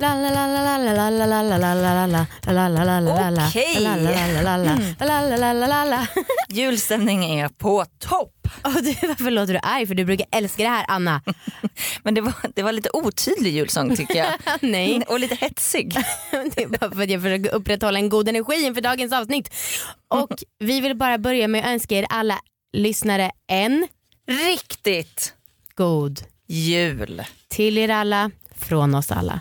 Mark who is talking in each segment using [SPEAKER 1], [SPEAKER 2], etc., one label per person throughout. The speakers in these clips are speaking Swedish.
[SPEAKER 1] La la la la la la la la la la la la la la la la la
[SPEAKER 2] Okej.
[SPEAKER 1] la
[SPEAKER 2] är på topp.
[SPEAKER 1] Du, varför låter du arg? För du brukar älska det här Anna.
[SPEAKER 2] Men det var, det var lite otydlig julsång tycker jag.
[SPEAKER 1] Nej,
[SPEAKER 2] Och lite hetsig.
[SPEAKER 1] det är bara för att jag försöker upprätthålla en god energi inför dagens avsnitt. Och vi vill bara börja med att önska er alla lyssnare en
[SPEAKER 2] Riktigt
[SPEAKER 1] god
[SPEAKER 2] jul.
[SPEAKER 1] till er alla, från oss alla.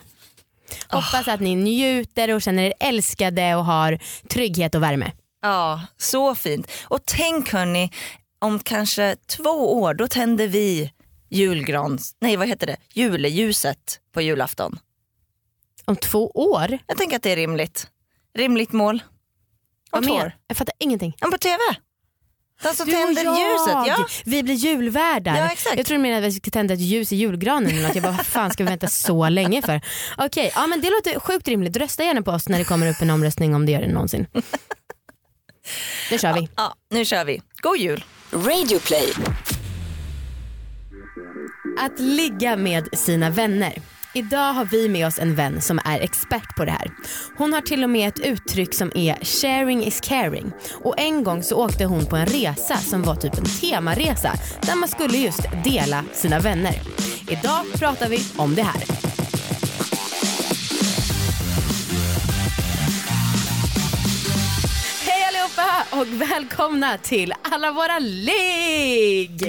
[SPEAKER 1] Hoppas att ni njuter och känner er älskade och har trygghet och värme.
[SPEAKER 2] Ja, så fint. Och tänk hörni, om kanske två år då tänder vi julgrans, nej vad heter det, juleljuset på julafton.
[SPEAKER 1] Om två år?
[SPEAKER 2] Jag tänker att det är rimligt. Rimligt mål. Om
[SPEAKER 1] Vad
[SPEAKER 2] två år.
[SPEAKER 1] Jag fattar ingenting.
[SPEAKER 2] Ja, på TV. Den som
[SPEAKER 1] Du
[SPEAKER 2] tänder
[SPEAKER 1] jag,
[SPEAKER 2] ljuset. Ja.
[SPEAKER 1] vi blir julvärdar.
[SPEAKER 2] Ja, exakt.
[SPEAKER 1] Jag tror du menade att vi ska tända ett ljus i julgranen eller något. Jag bara, vad fan ska vi vänta så länge för? Okej, ja, men det låter sjukt rimligt. Rösta gärna på oss när det kommer upp en omröstning om det gör det någonsin. Nu kör vi.
[SPEAKER 2] ja, nu kör vi. God jul.
[SPEAKER 3] Radioplay.
[SPEAKER 1] Att ligga med sina vänner. Idag har vi med oss en vän som är expert på det här. Hon har till och med ett uttryck som är sharing is caring. Och en gång så åkte hon på en resa som var typ en temaresa där man skulle just dela sina vänner. Idag pratar vi om det här. Och välkomna till alla våra ligg!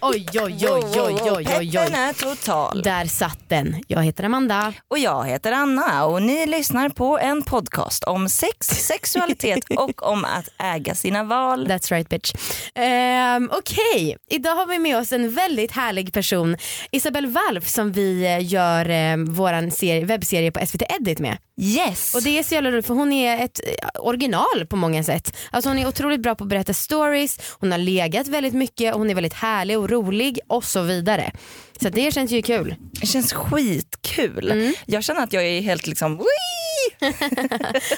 [SPEAKER 1] Oj, oj, oj, oj, oj, oj,
[SPEAKER 2] Peppen
[SPEAKER 1] oj.
[SPEAKER 2] är total.
[SPEAKER 1] Där satt den. Jag heter Amanda.
[SPEAKER 2] Och jag heter Anna och ni lyssnar på en podcast om sex, sexualitet och om att äga sina val.
[SPEAKER 1] That's right bitch. Um, Okej, idag har vi med oss en väldigt härlig person. Isabelle Walf som vi eh, gör um, vår serie, webbserie på SVT Edit med.
[SPEAKER 2] Yes.
[SPEAKER 1] Och det är så jävla roligt för hon är ett eh, original på många sätt. Alltså hon är otroligt bra på att berätta stories, hon har legat väldigt mycket, hon är väldigt härlig och rolig och så vidare. Så att det känns ju kul.
[SPEAKER 2] Det känns skitkul.
[SPEAKER 1] Mm.
[SPEAKER 2] Jag känner att jag är helt liksom...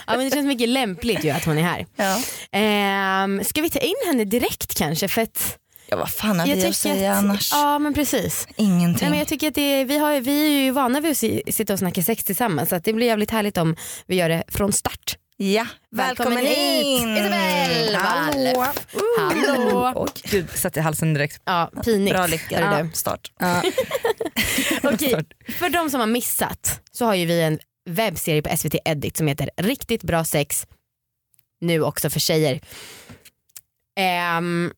[SPEAKER 1] Ja, men det känns mycket lämpligt ju att hon är här.
[SPEAKER 2] Ja.
[SPEAKER 1] Um, ska vi ta in henne direkt kanske? För att
[SPEAKER 2] ja, vad fan har
[SPEAKER 1] jag
[SPEAKER 2] vi att säga annars?
[SPEAKER 1] Ja men precis.
[SPEAKER 2] Ingenting.
[SPEAKER 1] Nej, men jag tycker att det är, vi, har, vi är ju vana vid att si- sitta och snacka sex tillsammans så att det blir jävligt härligt om vi gör det från start.
[SPEAKER 2] Ja, välkommen,
[SPEAKER 1] Välkommen hit,
[SPEAKER 2] in!
[SPEAKER 1] Isabelle
[SPEAKER 2] Hallå!
[SPEAKER 1] Walf. Hallå!
[SPEAKER 4] Gud, satt i halsen direkt.
[SPEAKER 1] Ja, pinigt.
[SPEAKER 2] Bra lycka.
[SPEAKER 1] Hörru du.
[SPEAKER 2] Start.
[SPEAKER 1] Okej, för de som har missat så har ju vi en webbserie på SVT Edit som heter Riktigt bra sex, nu också för tjejer. Ehm,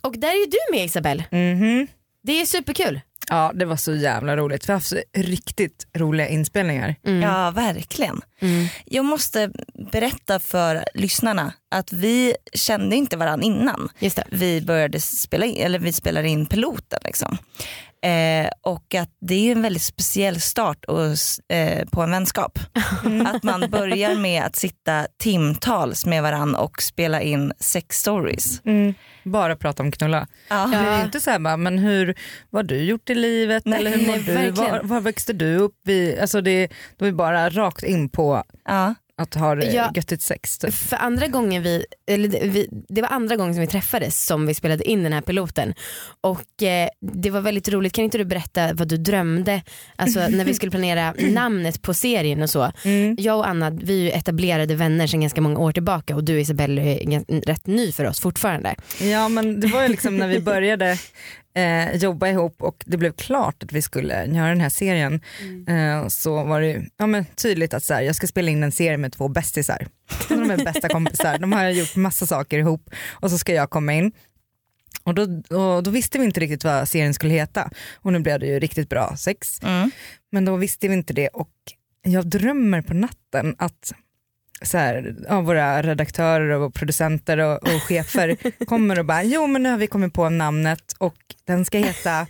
[SPEAKER 1] och där är ju du med Isabelle.
[SPEAKER 4] Mhm.
[SPEAKER 1] Det är superkul.
[SPEAKER 4] Ja det var så jävla roligt. Vi har haft så riktigt roliga inspelningar.
[SPEAKER 1] Mm.
[SPEAKER 2] Ja, verkligen.
[SPEAKER 1] Mm.
[SPEAKER 2] Jag måste berätta för lyssnarna att vi kände inte varandra innan
[SPEAKER 1] Just det.
[SPEAKER 2] vi började spela in, eller vi spelade in piloten. Liksom. Eh, och att det är en väldigt speciell start och, eh, på en vänskap. Att man börjar med att sitta timtals med varandra och spela in sex stories.
[SPEAKER 4] Bara prata om knulla.
[SPEAKER 2] Ja.
[SPEAKER 4] Det är inte så här bara, men hur, vad har du gjort i livet?
[SPEAKER 2] Nej,
[SPEAKER 4] eller hur
[SPEAKER 2] nej,
[SPEAKER 4] mår du?
[SPEAKER 2] verkligen.
[SPEAKER 4] Var, var växte du upp? Vi, alltså det, då är vi bara rakt in på
[SPEAKER 2] Ja.
[SPEAKER 4] att ha
[SPEAKER 1] Ja.
[SPEAKER 4] göttigt sex. Typ.
[SPEAKER 1] För andra gången vi, eller det- vi, det var andra gången som vi träffades som vi spelade in den här piloten. Och eh, det var väldigt roligt, kan inte du berätta vad du drömde? Alltså när vi skulle planera namnet på serien och så.
[SPEAKER 4] Mm.
[SPEAKER 1] Jag och Anna vi är ju etablerade vänner sedan ganska många år tillbaka och du Isabelle är rätt ny för oss fortfarande.
[SPEAKER 4] Ja men det var ju liksom när vi började eh, jobba ihop och det blev klart att vi skulle göra den här serien eh, så var det ju, ja, men tydligt att så här, jag ska spela in en serie med två bästisar. De är bästa kompisar, de har gjort massa saker ihop och så ska jag komma in. Och då, och då visste vi inte riktigt vad serien skulle heta och nu blev det ju riktigt bra sex.
[SPEAKER 2] Mm.
[SPEAKER 4] Men då visste vi inte det och jag drömmer på natten att så här, ja, våra redaktörer och producenter och, och chefer kommer och bara, jo men nu har vi kommit på namnet och den ska heta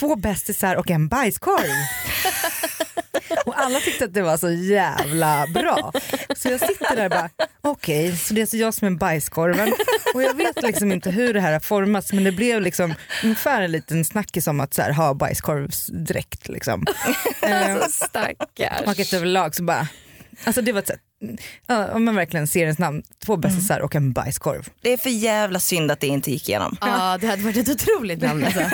[SPEAKER 4] Två bästisar och en bajskorv. Och alla tyckte att det var så jävla bra. Så jag sitter där och bara, okej, så det är alltså jag som är bajskorven. Och jag vet liksom inte hur det här har formats men det blev liksom ungefär en liten snackis om att så här, ha bajskorvsdräkt. Liksom. Eh,
[SPEAKER 1] Stackars.
[SPEAKER 4] och överlag så bara, alltså det var ett ja, men verkligen seriens namn, två bästisar och en bajskorv.
[SPEAKER 2] Det är för jävla synd att det inte gick igenom.
[SPEAKER 1] Ja det hade varit ett otroligt namn alltså.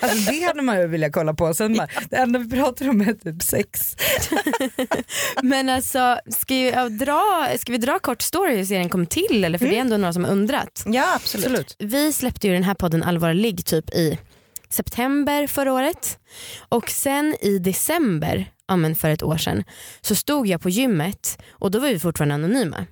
[SPEAKER 4] Alltså, det hade man ju velat kolla på. Sen bara, det enda vi pratar om är typ sex.
[SPEAKER 1] Men alltså ska, jag dra, ska vi dra kort story hur serien kom till eller för det är ändå några som har undrat.
[SPEAKER 2] Ja absolut.
[SPEAKER 4] Absolut.
[SPEAKER 1] Vi släppte ju den här podden Allvarlig typ i september förra året och sen i december, ja men för ett år sedan, så stod jag på gymmet och då var vi fortfarande anonyma.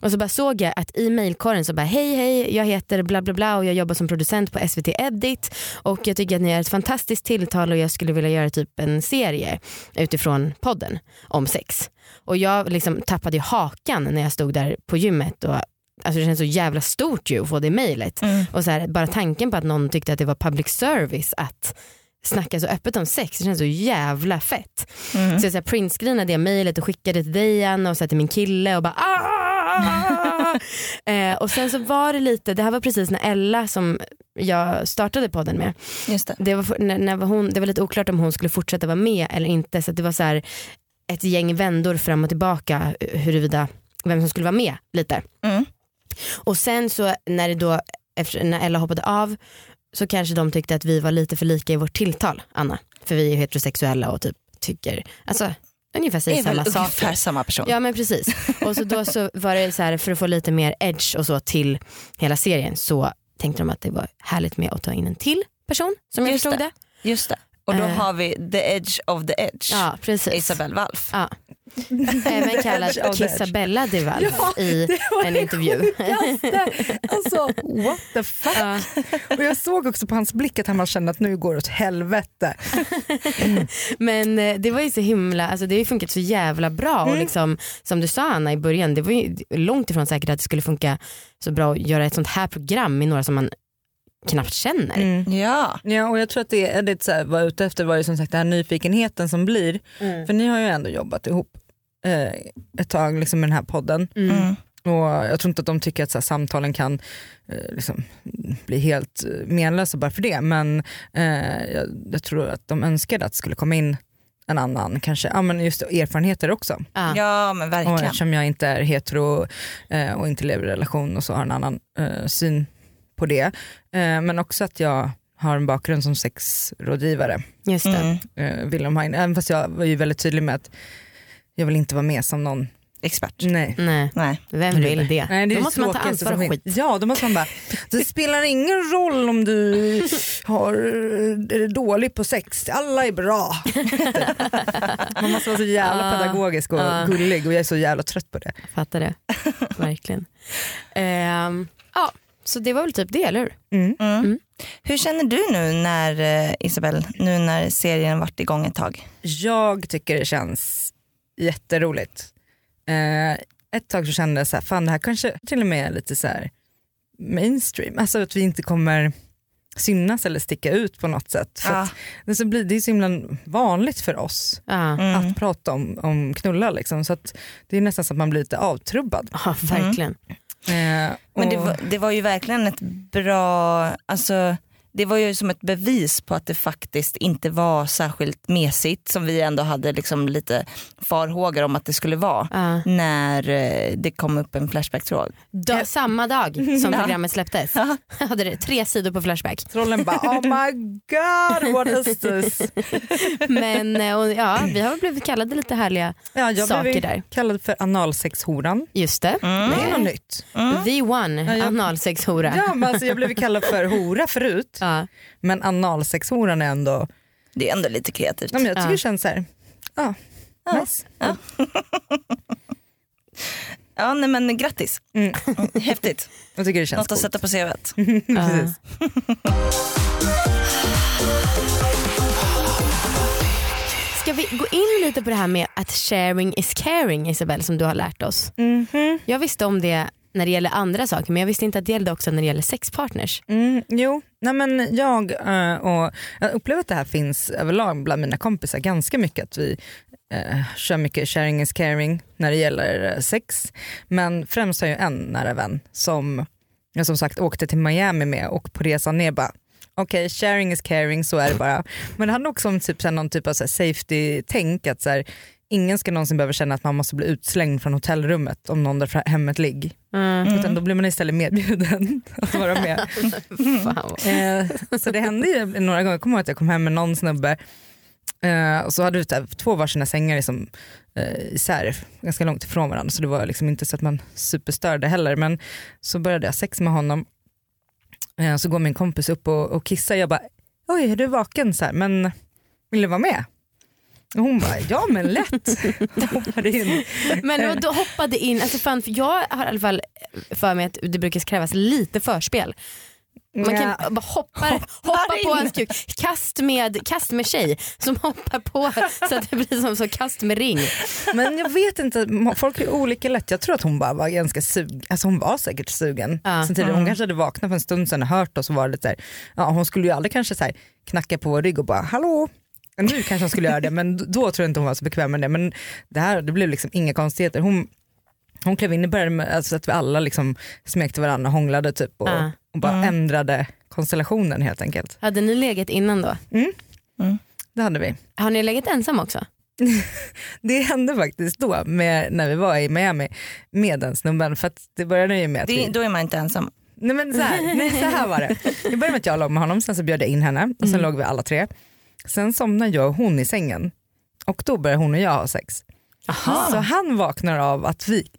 [SPEAKER 1] Och så bara såg jag att i mailkorgen så bara hej hej jag heter bla bla bla och jag jobbar som producent på SVT Edit och jag tycker att ni är ett fantastiskt tilltal och jag skulle vilja göra typ en serie utifrån podden om sex. Och jag liksom tappade ju hakan när jag stod där på gymmet och Alltså det känns så jävla stort ju att få det mejlet.
[SPEAKER 2] Mm.
[SPEAKER 1] Och så här, bara tanken på att någon tyckte att det var public service att snacka så öppet om sex, det känns så jävla fett.
[SPEAKER 2] Mm.
[SPEAKER 1] Så jag så här, printscreenade det mejlet och skickade till Dejan och så här, till min kille och bara "Ah!" eh, Och sen så var det lite, det här var precis när Ella som jag startade podden med,
[SPEAKER 2] Just det.
[SPEAKER 1] det var, när, när hon, det var lite oklart om hon skulle fortsätta vara med eller inte så det var så här, ett gäng vändor fram och tillbaka huruvida vem som skulle vara med lite. Och sen så när, det då, efter, när Ella hoppade av så kanske de tyckte att vi var lite för lika i vårt tilltal Anna. För vi är heterosexuella och typ tycker, alltså ungefär säger samma
[SPEAKER 2] ungefär
[SPEAKER 1] saker.
[SPEAKER 2] samma person.
[SPEAKER 1] Ja men precis. Och så då så var det så här för att få lite mer edge och så till hela serien så tänkte de att det var härligt med att ta in en till person som jag förstod
[SPEAKER 2] det.
[SPEAKER 1] det.
[SPEAKER 2] Just det. Och då
[SPEAKER 1] Eh.
[SPEAKER 2] har vi the edge of the edge.
[SPEAKER 1] Ja precis.
[SPEAKER 2] Isabelle Walf.
[SPEAKER 1] Ja. Även kallad
[SPEAKER 4] edge.
[SPEAKER 1] Kissabella Deval
[SPEAKER 4] Ja,
[SPEAKER 1] i
[SPEAKER 4] det var
[SPEAKER 1] en intervju.
[SPEAKER 4] Alltså what the fuck.
[SPEAKER 1] Ja.
[SPEAKER 4] Och jag såg också på hans blick att han bara kände att nu går det åt helvete.
[SPEAKER 1] Men eh, det var ju så himla, alltså det har ju funkat så jävla bra och liksom, som du sa Anna i början, det var ju långt ifrån säkert att det skulle funka så bra att göra ett sånt här program med några som man knappt känner.
[SPEAKER 4] Mm.
[SPEAKER 2] Ja.
[SPEAKER 4] Ja och jag tror att det är det så här, var ute efter var ju som sagt den här nyfikenheten som blir. För ni har ju ändå jobbat ihop eh, ett tag liksom med den här podden.
[SPEAKER 1] Mm.
[SPEAKER 2] Mm.
[SPEAKER 4] Och jag tror inte att de tycker att så här, samtalen kan eh, liksom, bli helt eh, menlösa bara för det. Men eh, jag, jag tror att de önskade att det skulle komma in en annan, kanske ja, men just erfarenheter också.
[SPEAKER 1] Ja.
[SPEAKER 2] ja men
[SPEAKER 4] Och
[SPEAKER 2] verkligen.
[SPEAKER 4] eftersom jag inte är hetero eh, och inte lever i relation och så har en annan eh, syn på det. Eh, men också att jag har en bakgrund som sexrådgivare.
[SPEAKER 1] Just det.
[SPEAKER 2] Mm.
[SPEAKER 4] Eh, Wilhelm Hein, även fast jag var ju väldigt tydlig med att jag vill inte vara med som någon,
[SPEAKER 2] Expert.
[SPEAKER 4] nej.
[SPEAKER 1] Nej,
[SPEAKER 2] Nej.
[SPEAKER 1] vem vill det?
[SPEAKER 4] Nej, det
[SPEAKER 1] då måste man ta ansvar
[SPEAKER 4] finns.
[SPEAKER 1] skit.
[SPEAKER 4] Ja, då måste man bara, det spelar ingen roll om du har, är dålig på sex, alla är bra. man måste vara så jävla
[SPEAKER 1] Ja.
[SPEAKER 4] pedagogisk och
[SPEAKER 1] Ja.
[SPEAKER 4] gullig och jag är så jävla trött på det.
[SPEAKER 1] Fattar det. Verkligen. Ehm, ja, så det var väl typ det, eller hur?
[SPEAKER 4] Mm.
[SPEAKER 2] Mm.
[SPEAKER 1] Mm.
[SPEAKER 2] Hur känner du nu när eh, Isabelle, nu när serien varit igång ett tag?
[SPEAKER 4] Jag tycker det känns jätteroligt. Eh, ett tag så kände jag så här, fan det här kanske till och med är lite så här mainstream, alltså att vi inte kommer synas eller sticka ut på något sätt. För
[SPEAKER 2] Ja.
[SPEAKER 4] att det, så blir, det är så himla vanligt för oss
[SPEAKER 1] Ja,
[SPEAKER 2] Mm.
[SPEAKER 4] att prata om, om knulla liksom. så att det är nästan så att man blir lite avtrubbad.
[SPEAKER 1] ja verkligen.
[SPEAKER 4] Eh,
[SPEAKER 2] Men det
[SPEAKER 4] och-
[SPEAKER 2] var, det var ju verkligen ett bra, alltså det var ju som ett bevis på att det faktiskt inte var särskilt mesigt som vi ändå hade liksom lite farhågor om att det skulle vara
[SPEAKER 1] Ja.
[SPEAKER 2] när eh, det kom upp en Flashback-tråd.
[SPEAKER 1] Da, samma dag som
[SPEAKER 2] Ja.
[SPEAKER 1] programmet släpptes hade det tre sidor på Flashback.
[SPEAKER 4] Trollen bara oh my god what is this?
[SPEAKER 1] Men eh, och, ja, vi har blivit kallade lite härliga
[SPEAKER 4] Ja, jag
[SPEAKER 1] saker där.
[SPEAKER 4] kallad för analsexhoran.
[SPEAKER 1] Just det.
[SPEAKER 2] Mm.
[SPEAKER 4] Det är något nytt.
[SPEAKER 1] The one,
[SPEAKER 4] Ja, jag-
[SPEAKER 1] analsexhora.
[SPEAKER 4] Ja, men alltså, jag blev kallad för hora förut
[SPEAKER 1] Ja.
[SPEAKER 4] men analsexhoran är ändå,
[SPEAKER 2] Det är ändå lite kreativt.
[SPEAKER 4] ja, men jag tycker
[SPEAKER 1] Ja.
[SPEAKER 4] det känns så här, ja,
[SPEAKER 2] Ja.
[SPEAKER 4] nice.
[SPEAKER 2] Ja nej men grattis,
[SPEAKER 4] Mm.
[SPEAKER 2] häftigt.
[SPEAKER 4] Jag tycker det känns
[SPEAKER 2] Något att sätta på CVt.
[SPEAKER 1] Ja.
[SPEAKER 4] Precis.
[SPEAKER 1] Ska vi gå in lite på det här med att sharing is caring Isabel som du har lärt oss.
[SPEAKER 4] Mhm.
[SPEAKER 1] Jag visste om det när det gäller andra saker men jag visste inte att det gällde också när det gäller sexpartners.
[SPEAKER 4] Mm, jo, nej men jag eh, och jag upplever att det här finns överlag bland mina kompisar ganska mycket att vi eh, kör mycket sharing is caring när det gäller eh, sex. Men främst har jag en nära vän som jag som sagt åkte till Miami med och på resan ner bara okej sharing is caring så är det bara. Men det handlar också om typ, så här, någon typ av så här, safety-tänk att så här, ingen ska någonsin behöva känna att man måste bli utslängd från hotellrummet om någon där hemmet ligger.
[SPEAKER 1] Mm.
[SPEAKER 4] Utan då blir man istället medbjuden att vara med.
[SPEAKER 1] Fan.
[SPEAKER 4] Eh, så det hände ju några gånger, jag kommer ihåg att jag kom hem med någon snubbe eh, och så hade vi två varsina sängar liksom, eh, isär, ganska långt ifrån varandra så det var liksom inte så att man superstörde heller men så började jag sex med honom eh, så går min kompis upp och, och kissar jag bara oj är du vaken så här, men vill du vara med? Hon bara ja men lätt. Hoppade in.
[SPEAKER 1] Men och då hoppade in, alltså fan, för jag har i alla fall för mig att det brukar krävas lite förspel. Man kan
[SPEAKER 4] Ja.
[SPEAKER 1] bara hoppa, hoppa på hans kuk. Kast med, kast med tjej som hoppar på så att det blir som så kast med ring.
[SPEAKER 4] Men jag vet inte, folk är olika lätt. Jag tror att hon bara var ganska sugen, alltså hon var säkert sugen.
[SPEAKER 1] Ja.
[SPEAKER 4] Sen tidigare. Hon kanske hade vaknat för en stund sedan och hört oss och var lite så här, ja, hon skulle ju aldrig kanske så här, knacka på vår rygg och bara hallå. Nu kanske hon skulle göra det men då tror jag inte hon var så bekväm med det. Men det här det blev liksom inga konstigheter. Hon, hon klev in i början med alltså att vi alla liksom smekte varandra hånglade typ och,
[SPEAKER 1] Ja.
[SPEAKER 4] och bara ändrade konstellationen helt enkelt.
[SPEAKER 1] Hade ni legat innan då?
[SPEAKER 4] Det hade vi.
[SPEAKER 1] Har ni legat ensam också?
[SPEAKER 4] Det hände faktiskt då med, när vi var i Miami med den snubben för att det började ju med att
[SPEAKER 2] Det,
[SPEAKER 4] vi,
[SPEAKER 2] då är man inte ensam.
[SPEAKER 4] nej men så här, nej, så här var det. Det började med att jag låg med honom, sen så bjöd jag in henne och sen låg vi alla tre. Sen somnade jag och hon i sängen och då började hon och jag ha sex. Så han vaknar av att vi,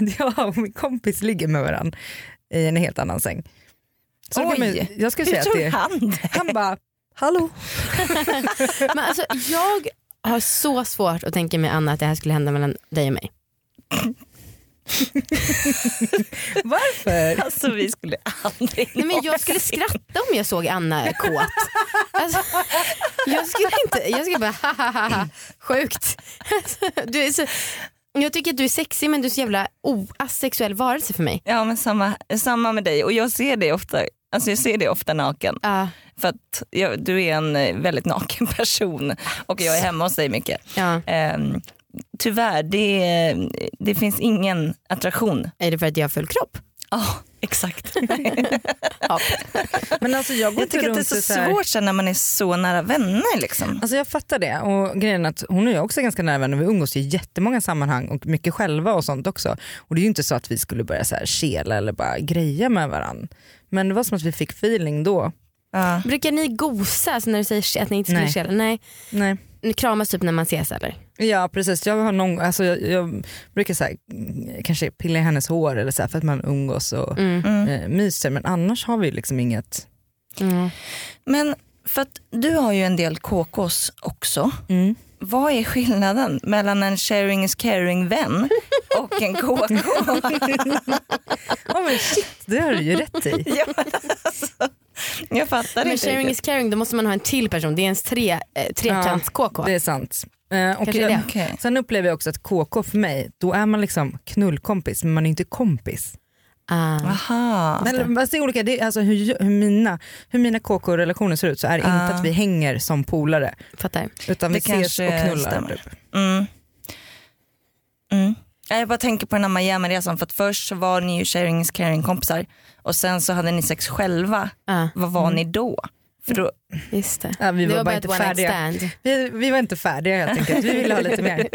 [SPEAKER 4] jag och min kompis ligger med varandra i en helt annan säng. Så
[SPEAKER 2] Oj.
[SPEAKER 4] man, jag skulle säga att det,
[SPEAKER 2] han det?
[SPEAKER 4] han bara, hallå.
[SPEAKER 1] Men alltså, jag har så svårt att tänka mig Anna att det här skulle hända mellan dig och mig.
[SPEAKER 4] Varför?
[SPEAKER 2] Alltså vi skulle aldrig
[SPEAKER 1] Nej, men jag skulle skratta om jag såg Anna kåt. Alltså, jag skulle inte, jag skulle bara ha ha ha ha, sjukt. Alltså, du är så, jag tycker att du är sexig men du är så jävla asexuell varelse för mig.
[SPEAKER 2] Ja men samma, samma med dig och jag ser det ofta, alltså jag ser det ofta naken.
[SPEAKER 1] Ja,
[SPEAKER 2] För att jag, du är en eh, väldigt naken person och jag är hemma hos dig mycket.
[SPEAKER 1] ja.
[SPEAKER 2] Ehm, tyvärr, det, det finns ingen attraktion.
[SPEAKER 1] Är det för att jag har full kropp?
[SPEAKER 2] Ja, exakt.
[SPEAKER 1] Ja.
[SPEAKER 4] Men alltså jag går
[SPEAKER 2] Jag tycker att det är så
[SPEAKER 4] så här-
[SPEAKER 2] svårt sen när man är så nära vänner. Liksom.
[SPEAKER 4] Alltså jag fattar det och grejen är att hon och jag också är ganska nära vänner, vi umgås i jättemånga sammanhang och mycket själva och sånt också. Och det är ju inte så att vi skulle börja så här kela eller bara greja med varandra. Men det var som att vi fick feeling då.
[SPEAKER 2] Ja.
[SPEAKER 1] Brukar ni gosa alltså när du säger att ni inte skulle kela? Nej.
[SPEAKER 4] Nej.
[SPEAKER 1] Ni kramas typ när man ses eller?
[SPEAKER 4] Ja precis, jag, har någon, alltså jag, jag brukar så här, mm, kanske pilla i hennes hår eller så här, för att man umgås och
[SPEAKER 1] Mm.
[SPEAKER 2] Mm.
[SPEAKER 4] eh, myser men annars har vi liksom inget.
[SPEAKER 1] Mm.
[SPEAKER 2] Men för att du har ju en del KKs också. Vad är skillnaden mellan en sharing is caring vän och en KK?
[SPEAKER 4] Ja men shit, det har du ju rätt i.
[SPEAKER 2] ja, men alltså, jag fattar
[SPEAKER 1] Men
[SPEAKER 2] inte
[SPEAKER 1] sharing
[SPEAKER 2] riktigt.
[SPEAKER 1] is caring då måste man ha en till person, det är ens tre, eh, trekants-KK.
[SPEAKER 4] Det är sant. Eh, och jag,
[SPEAKER 1] det.
[SPEAKER 2] Okej.
[SPEAKER 4] Sen upplever jag också att KK för mig, då är man liksom knullkompis men man är inte kompis.
[SPEAKER 1] Ah.
[SPEAKER 2] Aha.
[SPEAKER 4] Men, alltså, det är olika, det är alltså hur, hur mina, hur mina KK-relationer ser ut så är det
[SPEAKER 2] Ah.
[SPEAKER 4] inte att vi hänger som polare
[SPEAKER 1] Fattar.
[SPEAKER 4] utan vi
[SPEAKER 2] Det
[SPEAKER 4] ses och knullar. Typ.
[SPEAKER 2] Mm. Mm. Ja, Jag bara tänker på den här Miami-resan för att först så var ni ju sharing is caring kompisar och sen så hade ni sex själva.
[SPEAKER 1] Ah,
[SPEAKER 2] Vad var ni då? För då
[SPEAKER 1] just det.
[SPEAKER 4] Ja, vi
[SPEAKER 1] det
[SPEAKER 4] var, bara inte färdiga.
[SPEAKER 1] stand.
[SPEAKER 4] Vi, vi var inte färdiga helt enkelt, vi ville ha lite mer.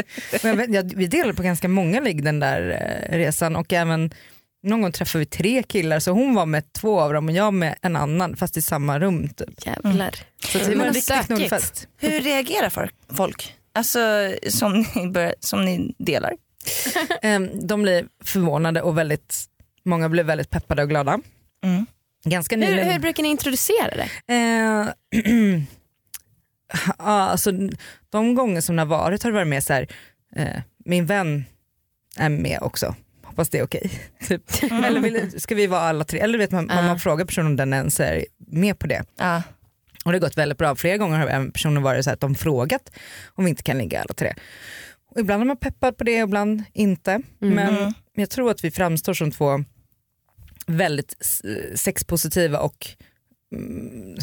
[SPEAKER 4] Men jag, vi delade på ganska många ligg den där eh, resan och även någon gång träffade vi tre killar så hon var med två av dem och jag med en annan fast i samma rum. Typ.
[SPEAKER 1] Jävlar.
[SPEAKER 4] Så det var en riktig
[SPEAKER 1] stökigt.
[SPEAKER 4] knullfest.
[SPEAKER 2] hur reagerar folk-? Alltså som ni, bör, som ni delar?
[SPEAKER 4] Ehm, De blev förvånade och väldigt, många blev väldigt peppade och glada.
[SPEAKER 2] Mm.
[SPEAKER 4] Ganska
[SPEAKER 1] Hur,
[SPEAKER 4] nyligen.
[SPEAKER 1] hur brukar ni introducera det?
[SPEAKER 4] Eh, ja, alltså, de gånger som det har varit har det varit mer så här, eh, min vän är med också. Hoppas det är okej. Typ. Eller vill, ska vi vara alla tre? Eller vet man,
[SPEAKER 1] Ja.
[SPEAKER 4] man frågar personen om den ens är med på det.
[SPEAKER 2] Ja.
[SPEAKER 4] Och det har gått väldigt bra. Flera gånger har även personer varit så här att de frågat om vi inte kan ligga alla tre. Och ibland har man peppat på det, ibland inte. Men jag tror att vi framstår som två väldigt sexpositiva och mm,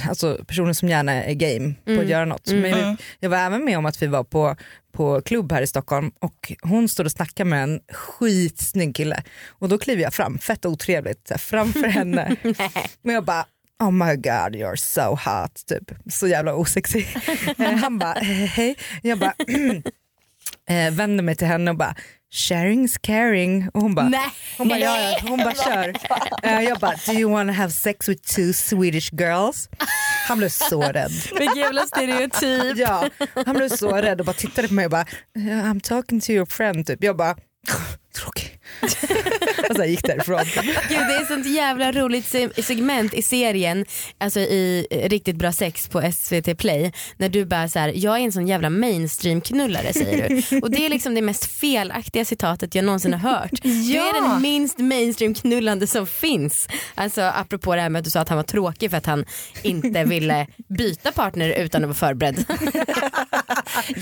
[SPEAKER 4] alltså personer som gärna är game på att
[SPEAKER 1] Mm.
[SPEAKER 4] göra något.
[SPEAKER 1] Mm.
[SPEAKER 4] Men jag,
[SPEAKER 2] Mm.
[SPEAKER 4] jag var även med om att vi var på, på klubb här i Stockholm och hon stod och snackade med en skitsnygg kille och då kliver jag fram, fett otrevligt, här, framför henne. Men jag bara Oh my god you're so hot, typ. så jävla osexig. Eh, Han bara eh, hej, jag bara eh, vänder mig till henne och bara sharing's caring och hon bara
[SPEAKER 1] Nej.
[SPEAKER 4] hon bara, ja, ja. Hon bara kör. Eh, jag bara, do you wanna have sex with two Swedish girls? Han blev så rädd.
[SPEAKER 1] Vilken jävla stereotyp.
[SPEAKER 4] Ja, han blev så rädd och bara tittade på mig och bara, I'm talking to your friend typ. Jag bara, tråkig. och sen gick därifrån.
[SPEAKER 1] Gud, det är ett sånt jävla roligt se- segment i serien, alltså i eh, Riktigt bra sex på SVT play, när du bara så här, jag är en sån jävla mainstream knullare säger du. Och det är liksom det mest felaktiga citatet jag någonsin har hört. Du är den minst mainstream knullande som finns. Alltså apropå det här med att du sa att han var tråkig för att han inte ville byta partner utan att vara förberedd.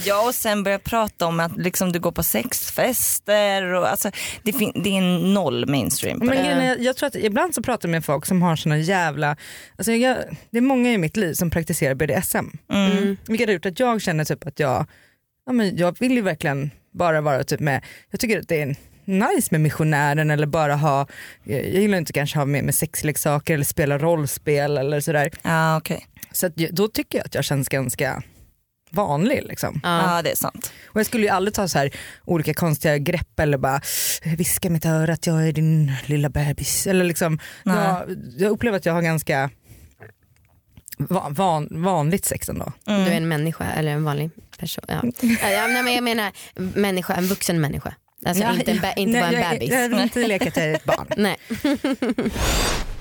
[SPEAKER 2] Ja och sen börja prata om att liksom, du går på sexfester och alltså, det, fin- det är en noll mainstream på
[SPEAKER 4] Men
[SPEAKER 2] det.
[SPEAKER 4] är, jag tror att ibland så pratar jag med folk som har såna jävla, alltså jag, det är många i mitt liv som praktiserar BDSM.
[SPEAKER 1] Mm.
[SPEAKER 4] Vilket har gjort att jag känner typ att jag, ja men jag vill ju verkligen bara vara typ med, jag tycker att det är nice med missionären eller bara ha, jag jag gillar inte kanske ha med mig sexleksaker eller spela rollspel eller sådär.
[SPEAKER 2] Ja okej,
[SPEAKER 4] Så att, jag- då tycker jag att jag känns ganska vanlig liksom.
[SPEAKER 1] Ja.
[SPEAKER 2] ja det är sant.
[SPEAKER 4] Och jag skulle ju aldrig ta så här olika konstiga grepp eller bara viska mitt öra att jag är din lilla bebis. Eller liksom,
[SPEAKER 2] Nej.
[SPEAKER 4] jag, jag upplever att jag har ganska va, van, vanligt sex ändå.
[SPEAKER 1] Du är en människa eller en vanlig person. Ja. Ja, nej, men jag menar människa, en vuxen människa. Alltså
[SPEAKER 4] Ja,
[SPEAKER 1] inte, en inte bara en
[SPEAKER 4] Nej,
[SPEAKER 1] bebis.
[SPEAKER 4] Jag, jag vill inte leka att jag är ett barn.
[SPEAKER 1] Nej.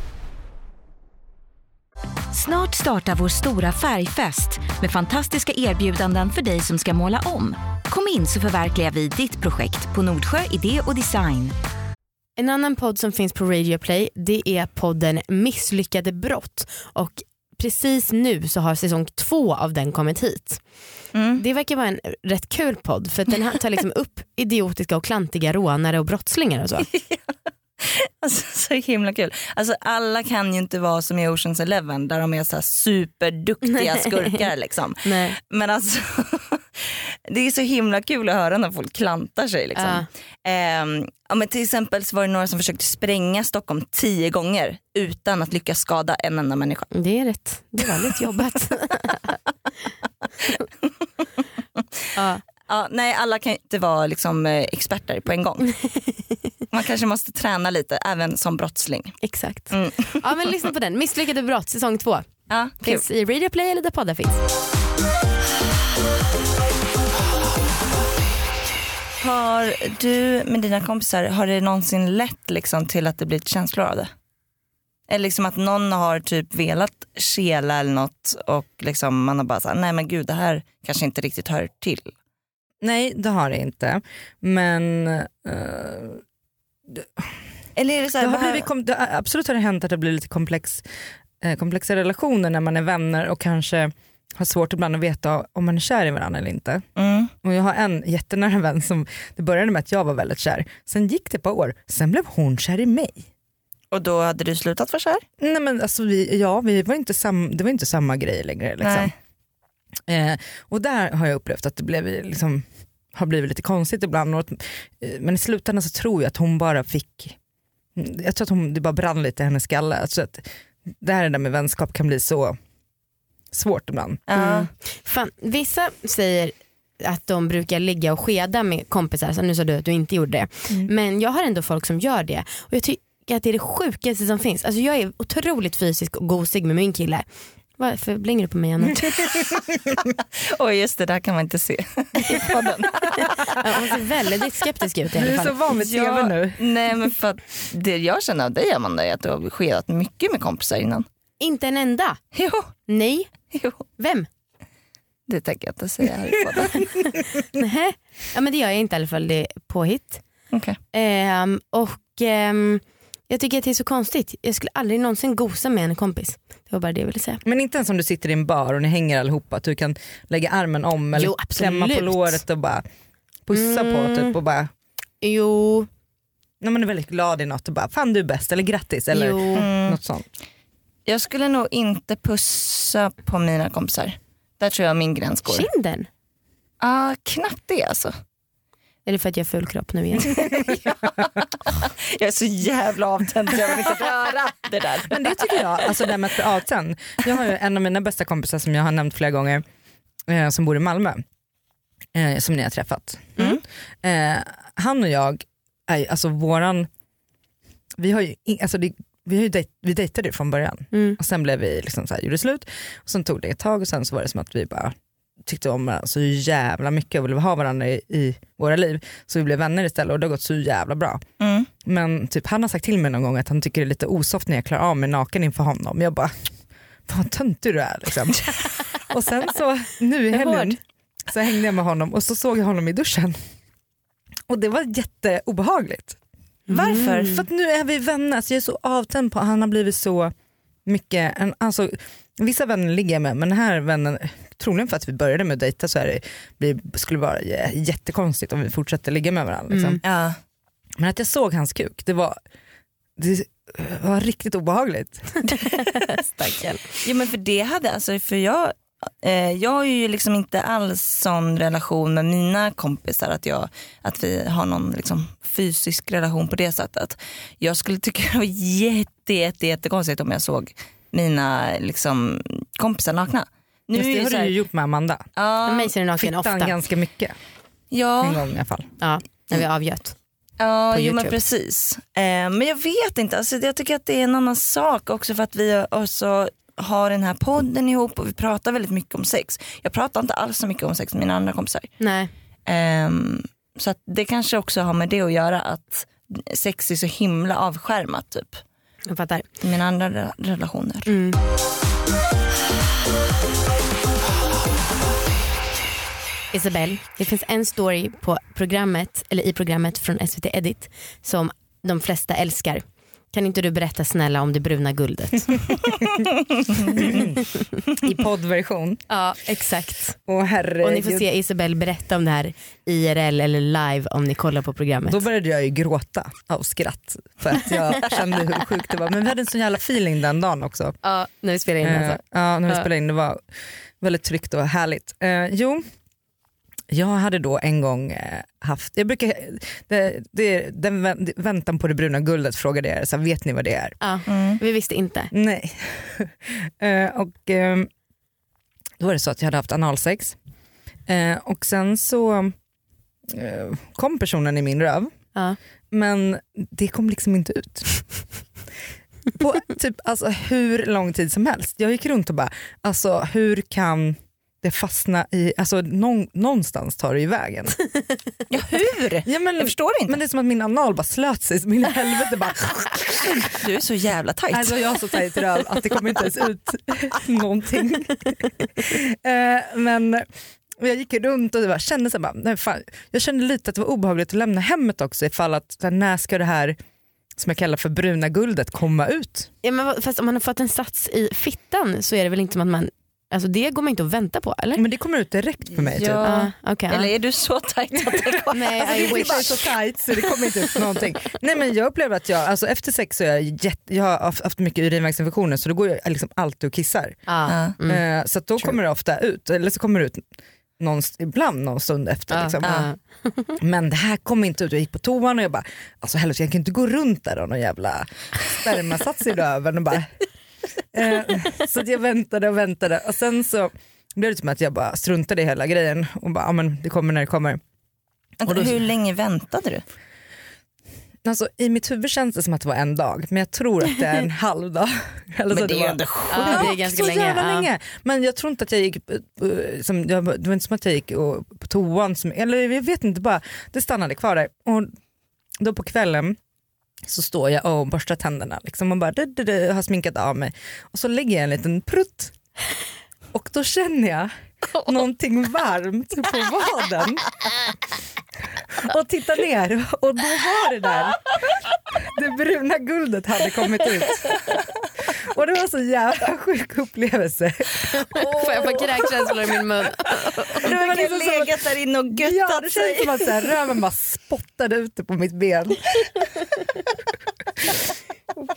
[SPEAKER 3] Snart startar vår stora färgfest med fantastiska erbjudanden för dig som ska måla om. Kom in så förverkligar vi ditt projekt på Nordsjö Idé och Design.
[SPEAKER 1] En annan podd som finns på Radio Play det är podden Misslyckade brott och precis nu så har säsong två av den kommit hit.
[SPEAKER 2] Mm.
[SPEAKER 1] Det verkar vara en rätt kul podd för att den här tar liksom upp idiotiska och klantiga rånare och brottslingar och så.
[SPEAKER 2] Alltså, så himla kul. Alltså, alla kan ju inte vara som i Oceans Eleven där de är så här superduktiga skurkar. Liksom.
[SPEAKER 1] Nej.
[SPEAKER 2] Men alltså det är så himla kul att höra när folk klantar sig. Liksom. Ehm, ja, men till exempel så var det några som försökte spränga Stockholm tio gånger utan att lyckas skada en enda människa.
[SPEAKER 1] Det är rätt dåligt jobbat. ja.
[SPEAKER 2] Ja, nej alla kan inte vara liksom, eh, experter på en gång. Man kanske måste träna lite även som brottsling.
[SPEAKER 1] Exakt.
[SPEAKER 2] Mm.
[SPEAKER 1] Ja men lyssna på den, Misslyckade brott säsong två.
[SPEAKER 2] Ja, kul.
[SPEAKER 1] Finns i Radio Play eller där poddar finns.
[SPEAKER 2] Har du med dina kompisar, har det någonsin lett liksom till att det blivit känslor av det? Eller liksom att någon har typ velat kela eller något och liksom man har bara sagt nej men gud det här kanske inte riktigt hör till.
[SPEAKER 4] Nej det har det inte. Men eh,
[SPEAKER 2] Eller är det så
[SPEAKER 4] det
[SPEAKER 2] här,
[SPEAKER 4] har
[SPEAKER 2] behöver-
[SPEAKER 4] blivit, det, absolut har det hänt att det blir lite komplex, eh, komplexa relationer när man är vänner och kanske har svårt ibland att veta om man är kär i varandra eller inte.
[SPEAKER 2] mm.
[SPEAKER 4] Och jag har en jättenära vän som, det började med att jag var väldigt kär, sen gick det ett par år, sen blev hon kär i mig.
[SPEAKER 2] Och då hade du slutat vara kär?
[SPEAKER 4] Nej men alltså vi, ja, vi var inte sam, det var inte samma grej längre. Liksom. Eh, och där har jag upplevt att det blev, liksom, har blivit lite konstigt ibland. Och, att- eh, men i slutändan så tror jag att hon bara fick, jag tror att hon, det bara brann lite i hennes skalle. Tror att det här där med vänskap kan bli så svårt ibland.
[SPEAKER 1] Mm. Fan, vissa säger att de brukar ligga och skeda med kompisar, så nu sa du att du inte gjorde det. Men jag har ändå folk som gör det och jag tycker att det är det sjukaste som finns. Alltså jag är otroligt fysisk och gosig med min kille. Varför blänger du på mig Anna?
[SPEAKER 2] Oj just det, där kan man inte se i podden.
[SPEAKER 1] Ja, Hon ser väldigt skeptisk ut i
[SPEAKER 4] Du
[SPEAKER 1] alla
[SPEAKER 4] är så
[SPEAKER 1] fall.
[SPEAKER 4] van vid tv
[SPEAKER 2] Ja,
[SPEAKER 4] nu.
[SPEAKER 2] Nej men för att det jag känner av dig Amanda är att du har skedat mycket med kompisar innan.
[SPEAKER 1] Inte en enda.
[SPEAKER 2] Jo,
[SPEAKER 1] Nej.
[SPEAKER 2] jo.
[SPEAKER 1] Vem?
[SPEAKER 2] det tänker jag inte säga här i podden.
[SPEAKER 1] Ja men det gör jag inte i alla fall, det är påhitt.
[SPEAKER 2] Okej.
[SPEAKER 1] Ehm, och ehm, jag tycker att det är så konstigt. Jag skulle aldrig någonsin gosa med en kompis. Det var bara det jag ville säga.
[SPEAKER 4] Men inte ens om du sitter i en bar och ni hänger allihopa, att du kan lägga armen om eller
[SPEAKER 1] Jo,
[SPEAKER 4] klämma på låret och bara pussa på
[SPEAKER 1] Mm.
[SPEAKER 4] typ och bara,
[SPEAKER 1] Jo,
[SPEAKER 4] när man är väldigt glad i något och bara fan du är bäst eller grattis eller
[SPEAKER 1] jo.
[SPEAKER 2] Mm.
[SPEAKER 4] något sånt.
[SPEAKER 2] Jag skulle nog inte pussa på mina kompisar. Där tror jag min gräns går.
[SPEAKER 1] Kinden?
[SPEAKER 2] Ah, knappt det alltså.
[SPEAKER 1] Är det för att jag har full kropp nu igen?
[SPEAKER 2] Jag är så jävla avtänd så jag vill inte röra det där.
[SPEAKER 4] Men det tycker jag, alltså det här med att bli avtänd. Jag har ju en av mina bästa kompisar som jag har nämnt flera gånger eh, som bor i Malmö. eh, som ni har träffat.
[SPEAKER 2] Mm.
[SPEAKER 4] Eh, han och jag, är, alltså våran, vi har ju, alltså det, vi, har ju dejt, vi dejtade ju från början
[SPEAKER 1] Mm.
[SPEAKER 4] och sen blev vi liksom så här, gjorde slut och sen tog det ett tag och sen så var det som att vi bara tyckte om varandra så jävla mycket och ville ha varandra i, i våra liv så vi blev vänner istället och det har gått så jävla bra.
[SPEAKER 2] Mm.
[SPEAKER 4] Men typ han har sagt till mig någon gång att han tycker det är lite osoft när jag klarar av mig naken inför honom. Jag bara, fan vad töntig du är liksom. och sen så nu i helgen så hängde jag med honom och så såg jag honom i duschen. Och det var jätteobehagligt.
[SPEAKER 2] Varför?
[SPEAKER 1] Mm.
[SPEAKER 4] För att nu är vi vänner, så jag är så avtänd på han har blivit så mycket, en, alltså, vissa vänner ligger jag med men den här vännen, troligen för att vi började med att dejta så är det, skulle vara jä- jättekonstigt om vi fortsätter ligga med varandra. Liksom.
[SPEAKER 1] Mm.
[SPEAKER 2] Ja.
[SPEAKER 4] Men att jag såg hans kuk, det var, det var riktigt obehagligt.
[SPEAKER 1] Stackarn.
[SPEAKER 2] Jo men för det hade, alltså för jag, eh, jag har ju liksom inte alls sån relation med mina kompisar att, jag, att vi har någon liksom fysisk relation på det sättet. Jag skulle tycka det var jätte, jätte, jättekonstigt om jag såg mina liksom, kompisar nakna. Nu är
[SPEAKER 4] det har du ju gjort med Amanda.
[SPEAKER 2] ja,
[SPEAKER 1] Mig ser du naken ofta.
[SPEAKER 4] ganska mycket, en
[SPEAKER 2] ja,
[SPEAKER 4] gång i alla fall.
[SPEAKER 1] Ja, när vi avgöt.
[SPEAKER 2] ja jo, men precis. Eh, men jag vet inte, alltså, jag tycker att det är en annan sak också för att vi också har den här podden ihop och vi pratar väldigt mycket om sex. Jag pratar inte alls så mycket om sex med mina andra kompisar.
[SPEAKER 1] Nej.
[SPEAKER 2] Ehm, så att det kanske också har med det att göra att sex är så himla avskärmat typ.
[SPEAKER 1] Jag fattar.
[SPEAKER 2] I mina andra re- relationer.
[SPEAKER 1] Mm. Isabelle, det finns en story på programmet, eller i programmet från SVT Edit som de flesta älskar. Kan inte du berätta snälla om det bruna guldet?
[SPEAKER 4] I poddversion.
[SPEAKER 1] ja exakt.
[SPEAKER 4] Åh herregud.
[SPEAKER 1] Och ni får se Isabelle berätta om det här IRL eller live om ni kollar på programmet.
[SPEAKER 4] Då började jag ju gråta av skratt för att jag kände hur sjukt det var. Men vi hade en sån jävla feeling den dagen också.
[SPEAKER 1] Ja, när vi spelar in
[SPEAKER 4] Eh,
[SPEAKER 1] alltså.
[SPEAKER 4] ja, när vi spelade in. Det var väldigt tryggt och härligt. Eh, jo, jag hade då en gång eh, haft, jag brukar, det, det, den vä- väntan på det bruna guldet frågade jag er, så här, vet ni vad det är?
[SPEAKER 1] Ja,
[SPEAKER 2] Mm.
[SPEAKER 1] vi visste inte.
[SPEAKER 4] Nej. eh, och eh, då var det så att jag hade haft analsex och sen så kom personen i min röv
[SPEAKER 1] Ja.
[SPEAKER 4] men det kom liksom inte ut. På typ alltså, hur lång tid som helst. Jag gick runt och bara, alltså hur kan det fastna i, alltså någon, någonstans tar det ju vägen.
[SPEAKER 2] Ja hur?
[SPEAKER 4] Ja, men,
[SPEAKER 2] Jag förstår inte.
[SPEAKER 4] men det är som att min anal bara slöt sig som in i helvete. Bara,
[SPEAKER 2] Du är så jävla tajt.
[SPEAKER 4] alltså jag har så tajt röv att det kommer inte ens ut någonting. eh, men jag gick runt och det var, kände så bara, nej, fan, jag kände lite att det var obehagligt att lämna hemmet också ifall att här, när ska det här som jag kallar för bruna guldet komma ut?
[SPEAKER 1] Ja, men fast om man har fått en sats i fittan så är det väl inte som att man, alltså det går man inte att vänta på eller?
[SPEAKER 4] Men det kommer ut direkt för mig. Typ.
[SPEAKER 2] Ja.
[SPEAKER 1] Ah, okej, ja.
[SPEAKER 2] Eller är du så tajt att det går?
[SPEAKER 1] Nej,
[SPEAKER 4] Alltså, det är så tight så det kommer inte ut någonting. Nej men jag upplever att jag, alltså efter sex så är jag jätte, jag har haft- haft mycket urinvägsinfektioner så då går jag liksom alltid och kissar.
[SPEAKER 1] Ja. Mm.
[SPEAKER 4] Eh, så att då kommer det ofta ut, eller så kommer det ut någon, ibland någon stund efter.
[SPEAKER 1] Ja,
[SPEAKER 4] Liksom.
[SPEAKER 1] ja.
[SPEAKER 4] Men det här kom inte ut, jag gick på toan och jag bara, alltså helvete jag kan inte gå runt där och någon jävla spermasats i röven och bara. Eh, så att jag väntade och väntade och sen så blev det som att jag bara struntade i hela grejen och bara, ja men det kommer när det kommer. Och då-
[SPEAKER 2] Hur länge väntade du?
[SPEAKER 4] Alltså, I mitt huvud känns det som att det var en dag men jag tror att det är en halv dag. Eller så
[SPEAKER 2] Men det
[SPEAKER 4] var-
[SPEAKER 2] är ändå
[SPEAKER 1] Ja, det är ganska
[SPEAKER 4] så
[SPEAKER 1] länge.
[SPEAKER 4] jävla
[SPEAKER 1] ja.
[SPEAKER 4] länge. Men jag tror inte att jag gick, eh, som, det var inte som att jag gick och, på toan, som, eller jag vet inte, bara det stannade kvar där. Och då på kvällen så står jag och borstar tänderna liksom, och bara du, du, du, har sminkat av mig. Och så lägger jag en liten prutt. Och då känner jag någonting varmt på vaden. Och tittar ner och då var det där det bruna guldet hade kommit ut. Och det var så jävla sjuk upplevelse.
[SPEAKER 1] Får jag få kräkkänslor i min mun?
[SPEAKER 2] Du har
[SPEAKER 4] liksom som
[SPEAKER 2] legat där inne och
[SPEAKER 4] Ja,
[SPEAKER 2] göttat
[SPEAKER 4] det
[SPEAKER 2] sig.
[SPEAKER 4] känns som att så här, röven bara spottade ute på mitt ben.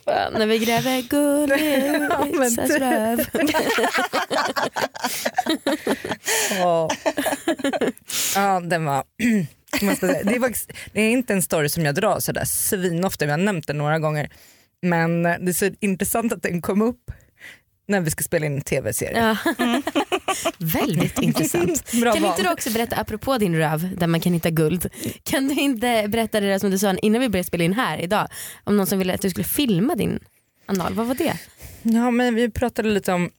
[SPEAKER 1] Fan, när vi gräver guld
[SPEAKER 4] Ja,
[SPEAKER 1] i
[SPEAKER 4] men typ.
[SPEAKER 1] röv.
[SPEAKER 4] Ja, ja den var... Det, är faktiskt, det är inte en story som jag drar sådär svinofta, jag har nämnt den några gånger. Men det är så intressant att den kom upp när vi ska spela in en tv-serie.
[SPEAKER 1] Ja. Väldigt intressant.
[SPEAKER 4] Bra
[SPEAKER 1] kan
[SPEAKER 4] val.
[SPEAKER 1] inte du också berätta, apropå din röv där man kan hitta guld. Kan du inte berätta det där som du sa innan vi började spela in här idag? Om någon som ville att du skulle filma din anal, vad var det?
[SPEAKER 4] Ja men vi pratade lite om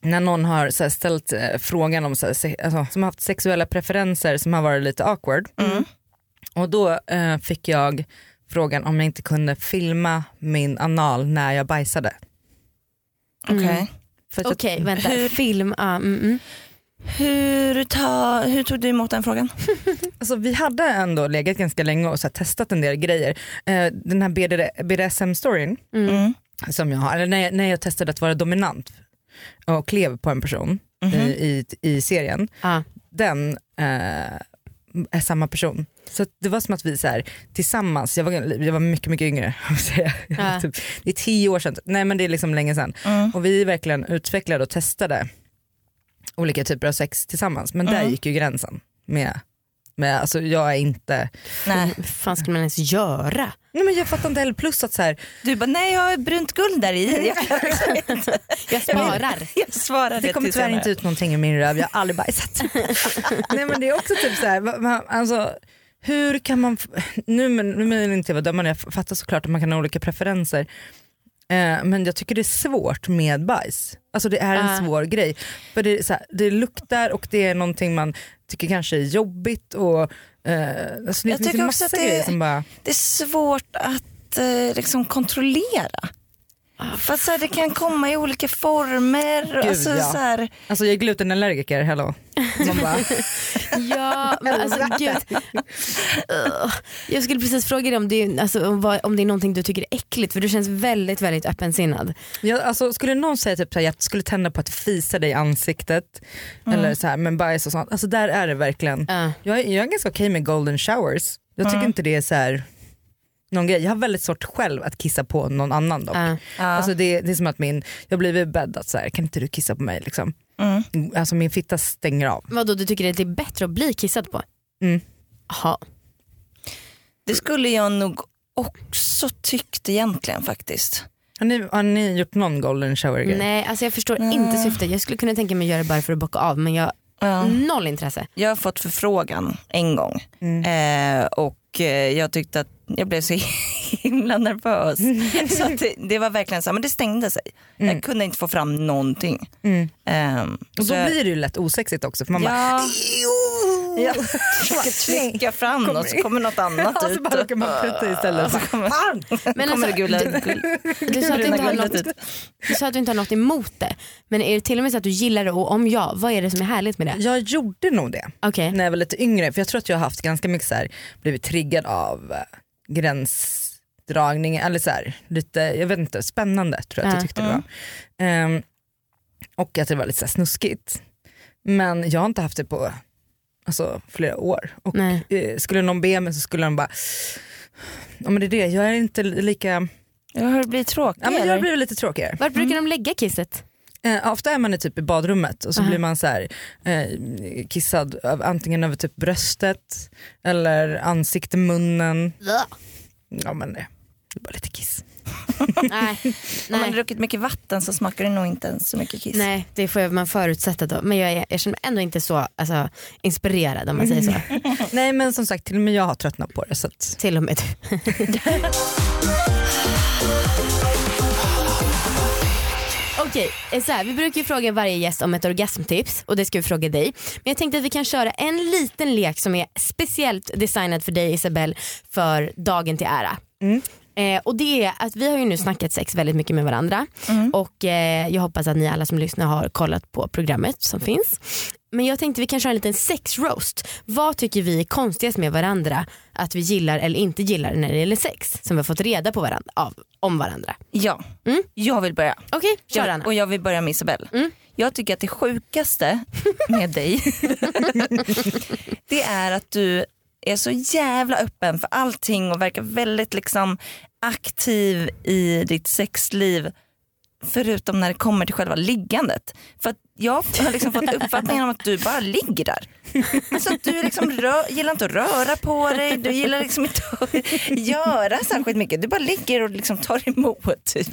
[SPEAKER 4] när någon har så här, ställt eh, frågan om så här, alltså, som har haft sexuella preferenser som har varit lite awkward.
[SPEAKER 2] Mm.
[SPEAKER 4] Och då eh, fick jag frågan om jag inte kunde filma min anal när jag bajsade.
[SPEAKER 2] Okej.
[SPEAKER 1] Mm.
[SPEAKER 4] Att jag-
[SPEAKER 1] Okej vänta,
[SPEAKER 2] hur-
[SPEAKER 1] film, ah, mm, mm.
[SPEAKER 2] Hur, ta, hur tog du emot den frågan?
[SPEAKER 4] Alltså, vi hade ändå legat ganska länge och så här, testat en del grejer. Eh, den här BDSM-storyn
[SPEAKER 1] Mm.
[SPEAKER 2] Mm.
[SPEAKER 4] som jag har, eller när jag, när jag testade att vara dominant och klev på en person
[SPEAKER 2] Mhm.
[SPEAKER 4] i, i, i serien,
[SPEAKER 1] Ah.
[SPEAKER 4] den eh, är samma person. Så det var som att vi så här, tillsammans, jag var, jag var mycket mycket yngre,
[SPEAKER 1] Ja.
[SPEAKER 4] typ, det är tio år sedan, nej men det är liksom länge sedan.
[SPEAKER 2] Mm.
[SPEAKER 4] Och vi verkligen utvecklade och testade olika typer av sex tillsammans. Men där
[SPEAKER 2] Mm.
[SPEAKER 4] gick ju gränsen. Med, med, alltså jag är inte,
[SPEAKER 2] Nej.
[SPEAKER 1] Vad fan ska man ens göra?
[SPEAKER 4] nej men jag fattar inte heller plus att så här,
[SPEAKER 2] Du bara, nej jag har brunt guld där i. Jag,
[SPEAKER 1] Jag sparar.
[SPEAKER 2] jag svarar
[SPEAKER 4] det kommer tyvärr
[SPEAKER 2] senare.
[SPEAKER 4] inte ut någonting ur min röv, jag har aldrig bajsat. nej men det är också typ så här, va- alltså, hur kan man, nu, men, nu vill inte jag vara dömande, jag fattar såklart att man kan ha olika preferenser. Eh, men jag tycker det är svårt med bajs. Alltså det är en
[SPEAKER 1] Ah.
[SPEAKER 4] svår grej. För det, så här, det luktar och det är någonting man tycker kanske är jobbigt. Och, eh, alltså det
[SPEAKER 2] Jag tycker också att det-. Det är svårt att eh, liksom kontrollera. För att så här, det kan komma i olika former.
[SPEAKER 4] Gud,
[SPEAKER 2] alltså,
[SPEAKER 4] ja.
[SPEAKER 2] så här,
[SPEAKER 4] Alltså jag är glutenallergiker, hello. Man bara,
[SPEAKER 1] Ja, men alltså gud. Jag skulle precis fråga dig om det, är, alltså, om, det är någonting du tycker är äckligt för du känns väldigt väldigt öppensinnad.
[SPEAKER 4] jag, alltså, skulle någon säga typ, här, jag skulle tända på att fisa dig i ansiktet eller så här, men bajs och sånt. Alltså där är det verkligen.
[SPEAKER 1] Ja.
[SPEAKER 4] Jag, är- jag är ganska okej med golden showers. Jag tycker
[SPEAKER 2] Mm.
[SPEAKER 4] inte det är så här, någon grej. Jag har väldigt svårt själv att kissa på någon annan dock.
[SPEAKER 1] Ja.
[SPEAKER 4] Alltså det, det är som att min, jag blivit bäddat så här, kan inte du kissa på mig liksom?
[SPEAKER 2] mm.
[SPEAKER 4] Alltså min fitta stänger av.
[SPEAKER 1] Vadå du tycker att det är bättre att bli kissad på?
[SPEAKER 4] Mm.
[SPEAKER 1] Jaha.
[SPEAKER 2] Det skulle jag nog också tyckt egentligen faktiskt.
[SPEAKER 4] Har ni, har ni gjort någon golden shower grej?
[SPEAKER 1] Nej alltså jag förstår
[SPEAKER 2] Nej.
[SPEAKER 1] inte syftet. Jag skulle kunna tänka mig att göra det bara för att bocka av men jag
[SPEAKER 2] Ja.
[SPEAKER 1] noll intresse.
[SPEAKER 2] Jag har fått förfrågan en gång
[SPEAKER 4] Mm.
[SPEAKER 2] eh, och eh, jag tyckte att jag blev så himla nervös. så det, det var verkligen så här, men det stängde sig.
[SPEAKER 4] Mm.
[SPEAKER 2] Jag kunde inte få fram någonting.
[SPEAKER 4] Mm.
[SPEAKER 2] Ehm,
[SPEAKER 4] Och då
[SPEAKER 2] jag-
[SPEAKER 4] blir det ju lätt osexigt också för man bara
[SPEAKER 2] ja,
[SPEAKER 4] Ja.
[SPEAKER 2] försöker trycka fram
[SPEAKER 4] Kommer-
[SPEAKER 2] något så kommer något annat
[SPEAKER 4] Ja, så
[SPEAKER 2] ut.
[SPEAKER 4] bara råkar man prutta istället.
[SPEAKER 2] Så kommer,
[SPEAKER 1] Men
[SPEAKER 2] kommer
[SPEAKER 1] alltså,
[SPEAKER 2] det gula guld.
[SPEAKER 1] Du sa, att du, inte har något,
[SPEAKER 2] ut.
[SPEAKER 1] du sa att du inte har något emot det. Men är det till och med så att du gillar det och om ja, vad är det som är härligt med det?
[SPEAKER 4] Jag gjorde nog det
[SPEAKER 1] Okej.
[SPEAKER 4] när jag var lite yngre för jag tror att jag har haft ganska mycket så här, blivit triggad av eh, gränsdragning eller så här, lite, jag vet inte, spännande tror jag att jag
[SPEAKER 1] Ja.
[SPEAKER 4] tyckte det var. Ehm, och att det var lite så här snuskigt. Men jag har inte haft det på alltså, flera år. Och eh, skulle någon be mig så skulle de bara, ja men det är det, jag är inte lika,
[SPEAKER 2] Jag har blivit tråkig
[SPEAKER 4] ja men jag blir lite tråkigare.
[SPEAKER 1] Vart brukar de lägga kisset?
[SPEAKER 4] Eh, ofta är man i typ i badrummet och så
[SPEAKER 1] Aha.
[SPEAKER 4] blir man så här, eh, kissad av, antingen över typ bröstet eller ansikte, munnen. Ja men det det är bara lite kiss.
[SPEAKER 1] Nej.
[SPEAKER 2] Om man har druckit mycket vatten så smakar det nog inte ens så mycket kiss.
[SPEAKER 1] Nej, det får man förutsätta då. Men jag, är, jag känner mig ändå inte så alltså, inspirerad om man säger så.
[SPEAKER 4] Nej men som sagt till och med jag har tröttnat på det. Så att,
[SPEAKER 1] Till och med du. Okej, eh, så här, vi brukar ju fråga varje gäst om ett orgasmtips och det ska vi fråga dig. Men jag tänkte att vi kan köra en liten lek som är speciellt designad för dig Isabelle för dagen till ära.
[SPEAKER 4] Mm.
[SPEAKER 1] Eh, och det är att vi har ju nu snackat sex väldigt mycket med varandra
[SPEAKER 2] Mm.
[SPEAKER 1] och eh, jag hoppas att ni alla som lyssnar har kollat på programmet som finns. Men jag tänkte vi kan köra en liten sex roast. Vad tycker vi är konstigast med varandra att vi gillar eller inte gillar när det gäller sex som vi har fått reda på varandra, av, om varandra.
[SPEAKER 2] Ja,
[SPEAKER 1] Mm.
[SPEAKER 2] jag vill börja.
[SPEAKER 1] Okej, kör
[SPEAKER 2] Jag,
[SPEAKER 1] Anna.
[SPEAKER 2] och jag vill börja med Isabelle.
[SPEAKER 1] Mm.
[SPEAKER 2] Jag tycker att det sjukaste med dig det är att du är så jävla öppen för allting och verkar väldigt liksom aktiv i ditt sexliv förutom när det kommer till själva liggandet. För jag har liksom fått uppfattningen om att du bara ligger där. Alltså du liksom rör, gillar inte att röra på dig, du gillar liksom inte att göra särskilt mycket. Du bara ligger och liksom tar emot. Typ.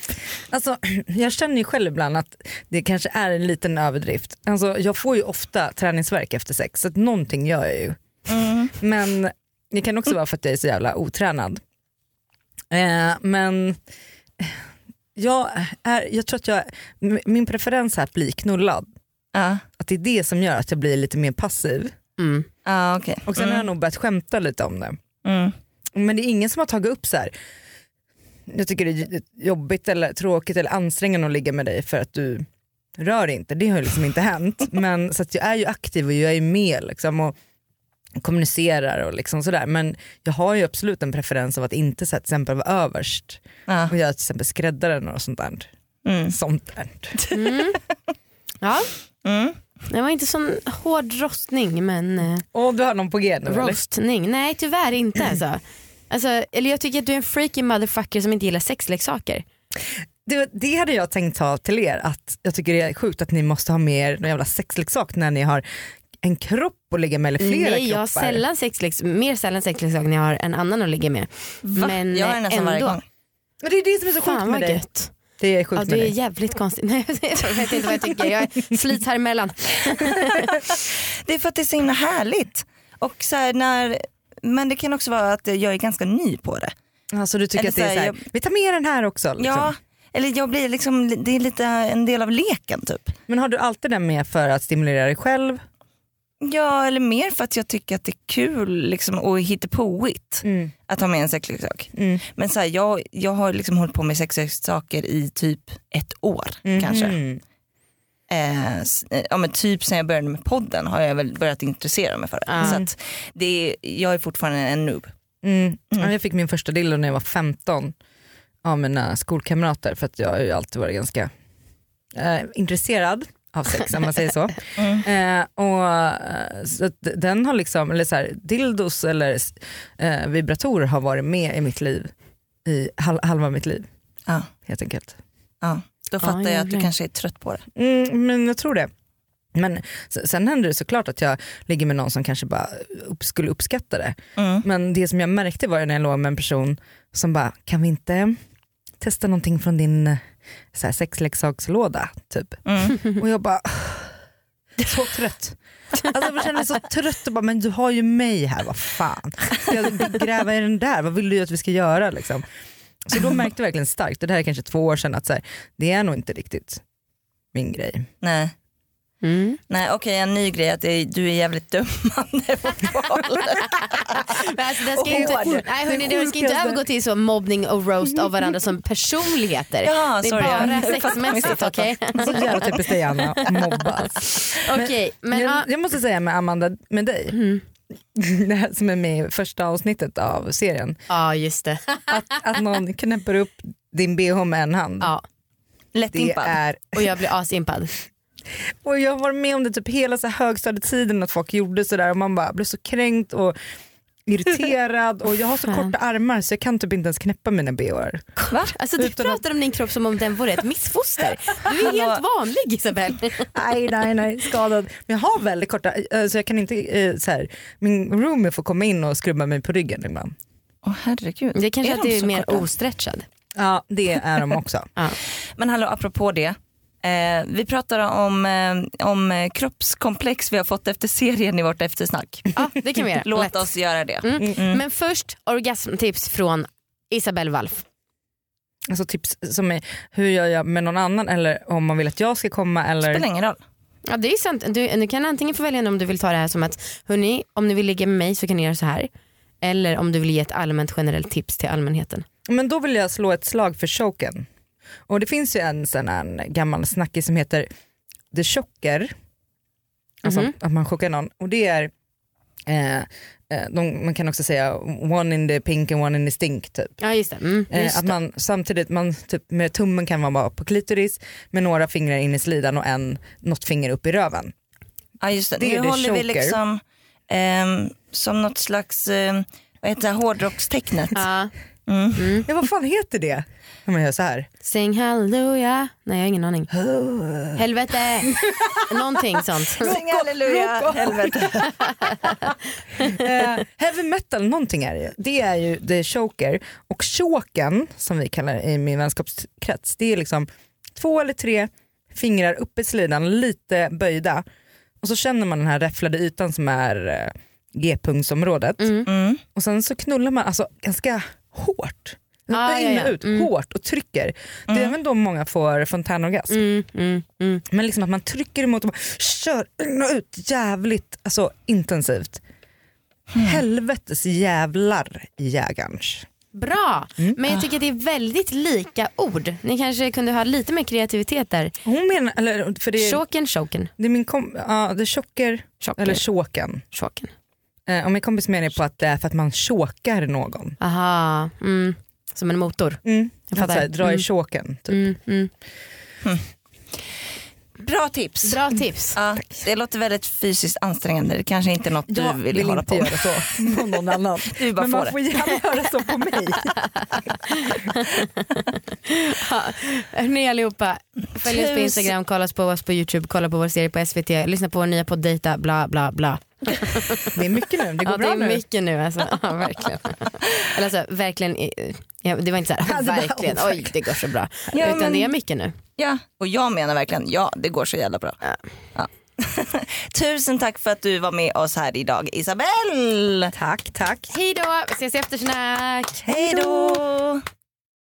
[SPEAKER 4] Alltså, jag känner ju själv ibland att det kanske är en liten överdrift. Alltså, jag får ju ofta träningsverk efter sex så att någonting gör jag ju.
[SPEAKER 2] Mm.
[SPEAKER 4] Men det kan också vara för att jag är så jävla otränad. Eh, men jag, är, jag tror att jag, min preferens är att bli knullad.
[SPEAKER 2] Ja,
[SPEAKER 4] Att det är det som gör att jag blir lite mer passiv.
[SPEAKER 1] Mm.
[SPEAKER 2] ja okej.
[SPEAKER 4] Och sen har jag nog börjat skämta lite om det.
[SPEAKER 2] Mm.
[SPEAKER 4] Men det är ingen som har tagit upp så här. jag tycker det är jobbigt eller tråkigt eller ansträngande att ligga med dig för att du rör inte. Det har ju liksom inte hänt. Men, så att jag är ju aktiv och jag är med liksom, och kommunicerar och liksom sådär. Men jag har ju absolut en preferens av att inte så här, till exempel vara överst
[SPEAKER 2] Ja.
[SPEAKER 4] och göra till exempel skräddaren och sånt där.
[SPEAKER 2] Mm.
[SPEAKER 4] Sånt där.
[SPEAKER 1] Mm. Ja,
[SPEAKER 2] Mm.
[SPEAKER 1] det var inte sån hård rostning men eh,
[SPEAKER 4] Och du har någon på G nu eller?
[SPEAKER 1] rostning, nej tyvärr inte alltså. alltså. Eller jag tycker att du är en freaky motherfucker som inte gillar sexleksaker.
[SPEAKER 4] Det, det hade jag tänkt ta till er, att jag tycker det är sjukt att ni måste ha med er någon jävla sexleksak när ni har en kropp att ligga med eller flera
[SPEAKER 1] Nej jag har
[SPEAKER 4] kroppar.
[SPEAKER 1] sällan sexleks- mer sällan sexleksaker när jag har en annan att ligga med.
[SPEAKER 2] Va?
[SPEAKER 1] Men
[SPEAKER 2] jag har nästan
[SPEAKER 1] ändå.
[SPEAKER 2] varje gång.
[SPEAKER 4] Men det är det som är så sjukt med dig.
[SPEAKER 1] gött.
[SPEAKER 4] Det är sjukt
[SPEAKER 1] Ja,
[SPEAKER 4] med
[SPEAKER 1] du är
[SPEAKER 4] dig.
[SPEAKER 1] jävligt konstig. Nej, jag vet inte vad jag tycker. Jag slits här emellan.
[SPEAKER 2] Det är för att det är så himla härligt. Och så här, när, men det kan också vara att jag är ganska ny på det.
[SPEAKER 4] Alltså du tycker
[SPEAKER 2] Eller
[SPEAKER 4] att det är
[SPEAKER 2] så här,
[SPEAKER 4] vi tar med den här också. Liksom.
[SPEAKER 2] Ja, eller jag blir liksom, det är lite en del av leken typ.
[SPEAKER 4] Men har du alltid den med för att stimulera dig själv?
[SPEAKER 2] Ja, eller mer för att jag tycker att det är kul liksom, och hittepåigt att ha med en sexleksak.
[SPEAKER 4] Mm.
[SPEAKER 2] Men så här, jag, jag har liksom hållit på med sexleksaker i typ ett år kanske.
[SPEAKER 4] Mhm.
[SPEAKER 2] Eh, eh, ja, men typ sen jag började med podden har jag väl börjat intressera mig för det.
[SPEAKER 1] Ah.
[SPEAKER 2] Så att det är, jag är fortfarande en noob.
[SPEAKER 4] Mm. Ja, jag fick min första dildo när jag var 15 av mina skolkamrater för att jag har ju alltid varit ganska eh, intresserad av sex om man säger så. Eh, och, eh, så den har liksom, eller så här, dildos eller eh, vibratorer har varit med i mitt liv i hal- halva mitt liv
[SPEAKER 2] Ja,
[SPEAKER 4] helt enkelt.
[SPEAKER 2] ja. Då fattar jag att du kanske är trött på det.
[SPEAKER 4] Mm, men jag tror det. Men sen händer det såklart att jag ligger med någon som kanske bara upp, skulle uppskatta det.
[SPEAKER 2] Mm.
[SPEAKER 4] Men det som jag märkte var ju när jag låg med en person som bara, kan vi inte testa någonting från din eh, så här, sexleksakslåda? Typ.
[SPEAKER 2] Mm.
[SPEAKER 4] Och jag bara, så trött. Alltså jag känner mig så trött och bara, men du har ju mig här, vad fan. Ska jag gräva i den där? Vad vill du att vi ska göra? Liksom? Så då märkte jag verkligen starkt, och det här är kanske två år sedan, att så här, det är nog inte riktigt min grej.
[SPEAKER 2] Nej,
[SPEAKER 1] Mm.
[SPEAKER 2] Nej okej en ny grej att du är jävligt dömande.
[SPEAKER 1] Men alltså, det ska inte,
[SPEAKER 2] hård.
[SPEAKER 1] nej, hörni,
[SPEAKER 4] Det
[SPEAKER 1] ska inte övergå till så mobbning och roast av varandra som personligheter.
[SPEAKER 2] Ja,
[SPEAKER 1] det är
[SPEAKER 2] sorry,
[SPEAKER 1] bara sexmässigt okej?
[SPEAKER 4] Så jävla typiskt dig Anna, mobbas.
[SPEAKER 1] Okej, men
[SPEAKER 4] jag,
[SPEAKER 1] ja,
[SPEAKER 4] jag måste säga med Amanda, med dig,
[SPEAKER 1] Mm.
[SPEAKER 4] det här som är med i första avsnittet av serien,
[SPEAKER 1] ja just det.
[SPEAKER 4] att, att någon knäpper upp din bh med en hand.
[SPEAKER 1] Ja,
[SPEAKER 2] Lättimpad.
[SPEAKER 4] är,
[SPEAKER 1] och jag blir asimpad.
[SPEAKER 4] Och jag har varit med om det typ hela så här högstadietiden att folk gjorde sådär och man bara blev så kränkt och irriterad och jag har så korta armar så jag kan typ inte ens knäppa mina bhar.
[SPEAKER 2] Va?
[SPEAKER 1] Alltså, du
[SPEAKER 4] Utan att-
[SPEAKER 1] pratar om din kropp som om den vore ett missfoster. Du är helt vanlig Isabelle.
[SPEAKER 4] Nej nej nej skadad. Men jag har väldigt korta, eh, så jag kan inte, eh, så här, min roomie får komma in och skrubba mig på ryggen ibland.
[SPEAKER 2] Åh herregud.
[SPEAKER 1] Det är kanske
[SPEAKER 2] Är
[SPEAKER 1] att
[SPEAKER 2] de
[SPEAKER 1] du är mer
[SPEAKER 2] korta?
[SPEAKER 1] ostretchad.
[SPEAKER 4] Ja det är de också.
[SPEAKER 1] Ja.
[SPEAKER 2] Men hallå apropå det. Eh, vi pratar om, eh, om kroppskomplex vi har fått efter serien i vårt eftersnack.
[SPEAKER 1] ja, det kan vi göra.
[SPEAKER 2] Låt
[SPEAKER 1] Lätt.
[SPEAKER 2] oss göra det.
[SPEAKER 1] Mm. Men först orgasmtips från Isabelle Walf.
[SPEAKER 4] Alltså tips som är hur gör jag med någon annan eller om man vill att jag ska komma eller
[SPEAKER 2] Spelar ingen roll.
[SPEAKER 1] Ja det är sant. Du, du kan antingen få välja om du vill ta det här som att hörni, om ni vill ligga med mig så kan ni göra så här. Eller om du vill ge ett allmänt generellt tips till allmänheten.
[SPEAKER 4] Men då vill jag slå ett slag för choken. Och det finns ju en sån här gammal snackis som heter The Chocker. Alltså
[SPEAKER 1] Mhm.
[SPEAKER 4] att man chockar någon. Och det är, eh, eh, de, man kan också säga one in the pink and one in the stink typ.
[SPEAKER 1] Ja just det. Mm,
[SPEAKER 4] Eh,
[SPEAKER 1] just
[SPEAKER 4] att
[SPEAKER 1] det.
[SPEAKER 4] man samtidigt, man, typ, med tummen kan man vara på klitoris med några fingrar in i slidan och en, något finger upp i röven.
[SPEAKER 2] Ja, just det.
[SPEAKER 4] Det
[SPEAKER 2] nu
[SPEAKER 4] det
[SPEAKER 2] håller vi
[SPEAKER 4] choker.
[SPEAKER 2] liksom ehm, som något slags eh, vad heter det, här, hårdrockstecknet.
[SPEAKER 1] Ja,
[SPEAKER 4] Ja, vad fan heter det? Om man gör så här.
[SPEAKER 1] Sing halleluja. Nej jag har ingen aning. Helvete. Någonting sånt.
[SPEAKER 2] Sing halleluja, helvete.
[SPEAKER 4] Eh, heavy metal någonting är det ju. Det är ju The Choker och choken som vi kallar det i min vänskapskrets det är liksom två eller tre fingrar upp i slidan lite böjda och så känner man den här räfflade ytan som är eh, G-punktsområdet
[SPEAKER 2] Mm.
[SPEAKER 4] och sen så knullar man alltså ganska hårt.
[SPEAKER 1] Ah,
[SPEAKER 4] in och ut,
[SPEAKER 1] Mm.
[SPEAKER 4] hårt och trycker. Det är även då många får fontänorgasm.
[SPEAKER 1] Mm, mm, mm.
[SPEAKER 4] Men liksom att man trycker emot och bara kör in och ut jävligt alltså, intensivt. Helvetes jävlar i jägarns.
[SPEAKER 1] Bra, men jag tycker att det är väldigt lika ord. Ni kanske kunde ha lite mer kreativitet där.
[SPEAKER 4] Hon menar, eller för det är,
[SPEAKER 1] Choken, choken,
[SPEAKER 4] det är min kom, ja, det är chocker,
[SPEAKER 1] choker,
[SPEAKER 4] eller choken.
[SPEAKER 1] choken.
[SPEAKER 4] Eh, och min kompis menar på att det är för att man chokar någon.
[SPEAKER 1] Aha, mm. som en motor.
[SPEAKER 4] Mm.
[SPEAKER 1] Jag
[SPEAKER 4] Att
[SPEAKER 1] fattar.
[SPEAKER 4] så här, dra i
[SPEAKER 1] Mm.
[SPEAKER 4] choken. Typ.
[SPEAKER 1] Mm, mm.
[SPEAKER 2] Bra tips.
[SPEAKER 1] Bra tips.
[SPEAKER 2] Ja, det låter väldigt fysiskt ansträngande. Det kanske inte är något du
[SPEAKER 4] Jag
[SPEAKER 2] vill,
[SPEAKER 4] vill
[SPEAKER 2] hålla
[SPEAKER 4] inte
[SPEAKER 2] på med.
[SPEAKER 4] göra så på någon annan.
[SPEAKER 2] Du bara
[SPEAKER 4] Men
[SPEAKER 2] får
[SPEAKER 4] man
[SPEAKER 2] det.
[SPEAKER 4] får gärna göra så på mig.
[SPEAKER 1] Hörni allihopa, följ oss på Instagram, kolla oss på oss på Youtube, kolla på vår serie på SVT, lyssna på vår nya podd Dejta, bla bla bla.
[SPEAKER 4] Det är mycket nu, det går
[SPEAKER 1] Ja, det
[SPEAKER 4] bra
[SPEAKER 1] är
[SPEAKER 4] nu.
[SPEAKER 1] mycket nu alltså. Ja, verkligen. Eller alltså, verkligen ja, det var inte så här,
[SPEAKER 4] Ja, det var-
[SPEAKER 1] verkligen, oj det går så bra.
[SPEAKER 2] Ja,
[SPEAKER 1] Utan
[SPEAKER 2] men-
[SPEAKER 1] det är mycket nu.
[SPEAKER 2] Ja, och jag menar verkligen, ja det går så jävla bra.
[SPEAKER 1] Ja.
[SPEAKER 2] Ja. Tusen tack för att du var med oss här idag Isabelle.
[SPEAKER 4] Tack, tack.
[SPEAKER 1] Hej då, vi ses i eftersnack.
[SPEAKER 2] Hej då.